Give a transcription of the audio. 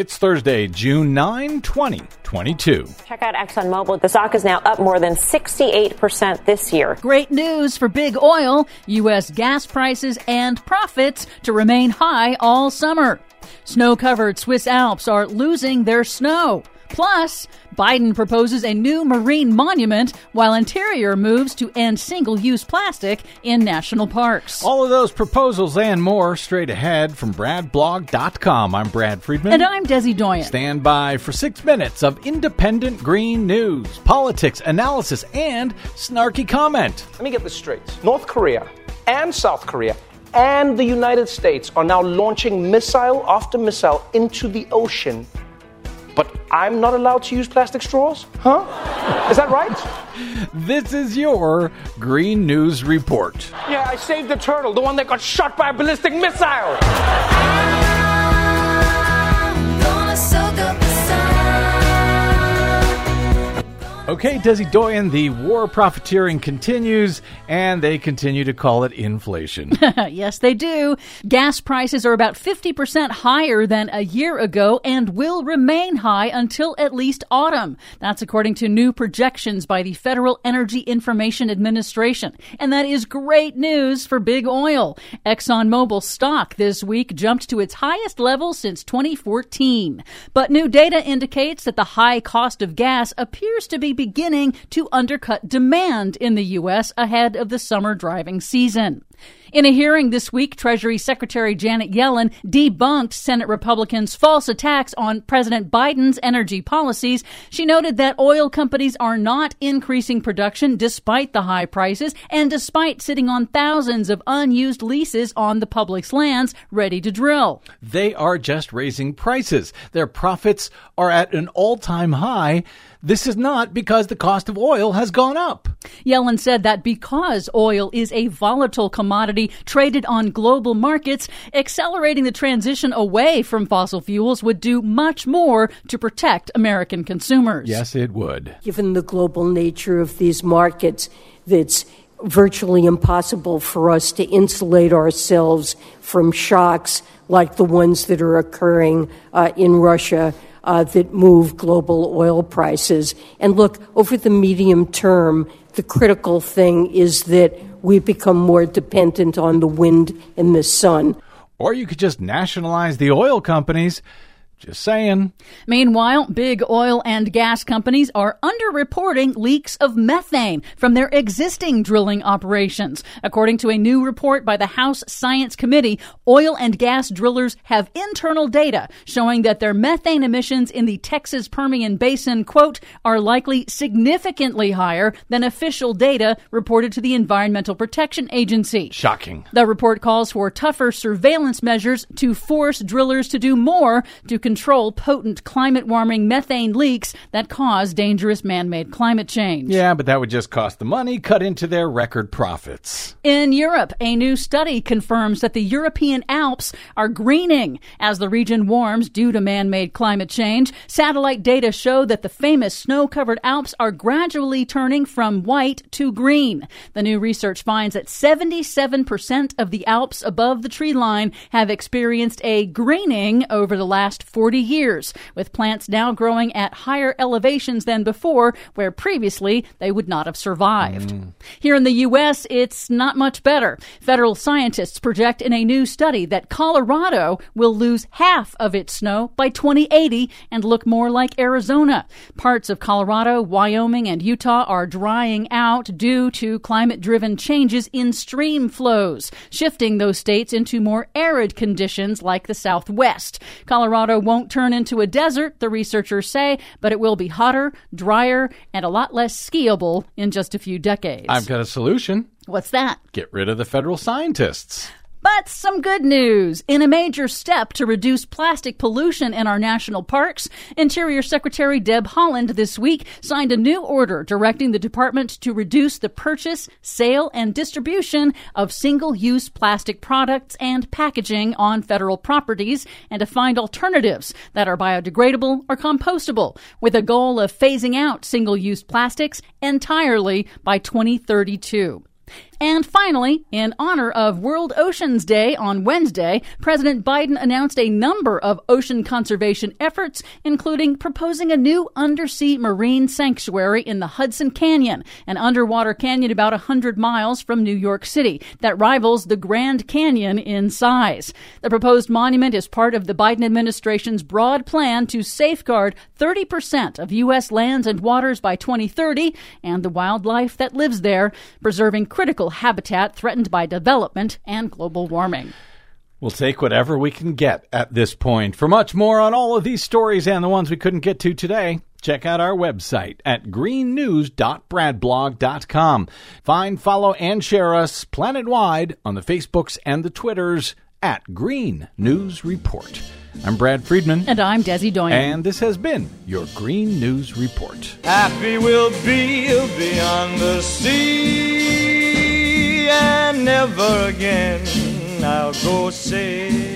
It's Thursday, June 9, 2022. Check out ExxonMobil. The stock is now up more than 68% this year. Great news for big oil. U.S. gas prices and profits to remain high all summer. Snow covered Swiss Alps are losing their snow. Plus, Biden proposes a new marine monument while Interior moves to end single use plastic in national parks. All of those proposals and more straight ahead from BradBlog.com. I'm Brad Friedman. And I'm Desi Doyen. Stand by for six minutes of independent green news, politics, analysis, and snarky comment. Let me get this straight North Korea and South Korea and the United States are now launching missile after missile into the ocean but I'm not allowed to use plastic straws? Huh? Is that right? This is your Green News Report. Yeah, I saved the turtle, the one that got shot by a ballistic missile. Okay, Desi Doyen, the war profiteering continues, and they continue to call it inflation. yes, they do. Gas prices are about 50% higher than a year ago and will remain high until at least autumn. That's according to new projections by the Federal Energy Information Administration. And that is great news for big oil. ExxonMobil stock this week jumped to its highest level since 2014. But new data indicates that the high cost of gas appears to be beginning to undercut demand in the U.S. ahead of the summer driving season. In a hearing this week, Treasury Secretary Janet Yellen debunked Senate Republicans' false attacks on President Biden's energy policies. She noted that oil companies are not increasing production despite the high prices and despite sitting on thousands of unused leases on the public's lands ready to drill. They are just raising prices. Their profits are at an all time high. This is not because the cost of oil has gone up. Yellen said that because oil is a volatile commodity traded on global markets, accelerating the transition away from fossil fuels would do much more to protect American consumers. Yes, it would. Given the global nature of these markets, that's virtually impossible for us to insulate ourselves from shocks like the ones that are occurring uh, in Russia uh, that move global oil prices. And look, over the medium term, the critical thing is that we become more dependent on the wind and the sun. Or you could just nationalize the oil companies just saying. Meanwhile, big oil and gas companies are underreporting leaks of methane from their existing drilling operations. According to a new report by the House Science Committee, oil and gas drillers have internal data showing that their methane emissions in the Texas Permian Basin, quote, are likely significantly higher than official data reported to the Environmental Protection Agency. Shocking. The report calls for tougher surveillance measures to force drillers to do more to control potent climate warming methane leaks that cause dangerous man made climate change. Yeah, but that would just cost the money cut into their record profits. In Europe, a new study confirms that the European Alps are greening as the region warms due to man made climate change. Satellite data show that the famous snow covered Alps are gradually turning from white to green. The new research finds that 77% of the Alps above the tree line have experienced a greening over the last 40 years, with plants now growing at higher elevations than before, where previously they would not have survived. Mm. Here in the U.S., it's not much better. Federal scientists project in a new study that Colorado will lose half of its snow by 2080 and look more like Arizona. Parts of Colorado, Wyoming, and Utah are drying out due to climate driven changes in stream flows, shifting those states into more arid conditions like the Southwest. Colorado won't turn into a desert, the researchers say, but it will be hotter, drier, and a lot less skiable in just a few decades. I've got a solution. What's that? Get rid of the federal scientists. But some good news. In a major step to reduce plastic pollution in our national parks, Interior Secretary Deb Haaland this week signed a new order directing the department to reduce the purchase, sale, and distribution of single use plastic products and packaging on federal properties and to find alternatives that are biodegradable or compostable, with a goal of phasing out single use plastics entirely by 2032. And finally, in honor of World Oceans Day on Wednesday, President Biden announced a number of ocean conservation efforts, including proposing a new undersea marine sanctuary in the Hudson Canyon, an underwater canyon about 100 miles from New York City that rivals the Grand Canyon in size. The proposed monument is part of the Biden administration's broad plan to safeguard 30% of U.S. lands and waters by 2030 and the wildlife that lives there, preserving critical habitat threatened by development and global warming. We'll take whatever we can get at this point. For much more on all of these stories and the ones we couldn't get to today, check out our website at greennews.bradblog.com. Find, follow, and share us planet-wide on the Facebooks and the Twitters at Green News Report. I'm Brad Friedman. And I'm Desi Doyen. And this has been your Green News Report. Happy we'll be beyond the sea, and never again I'll go say.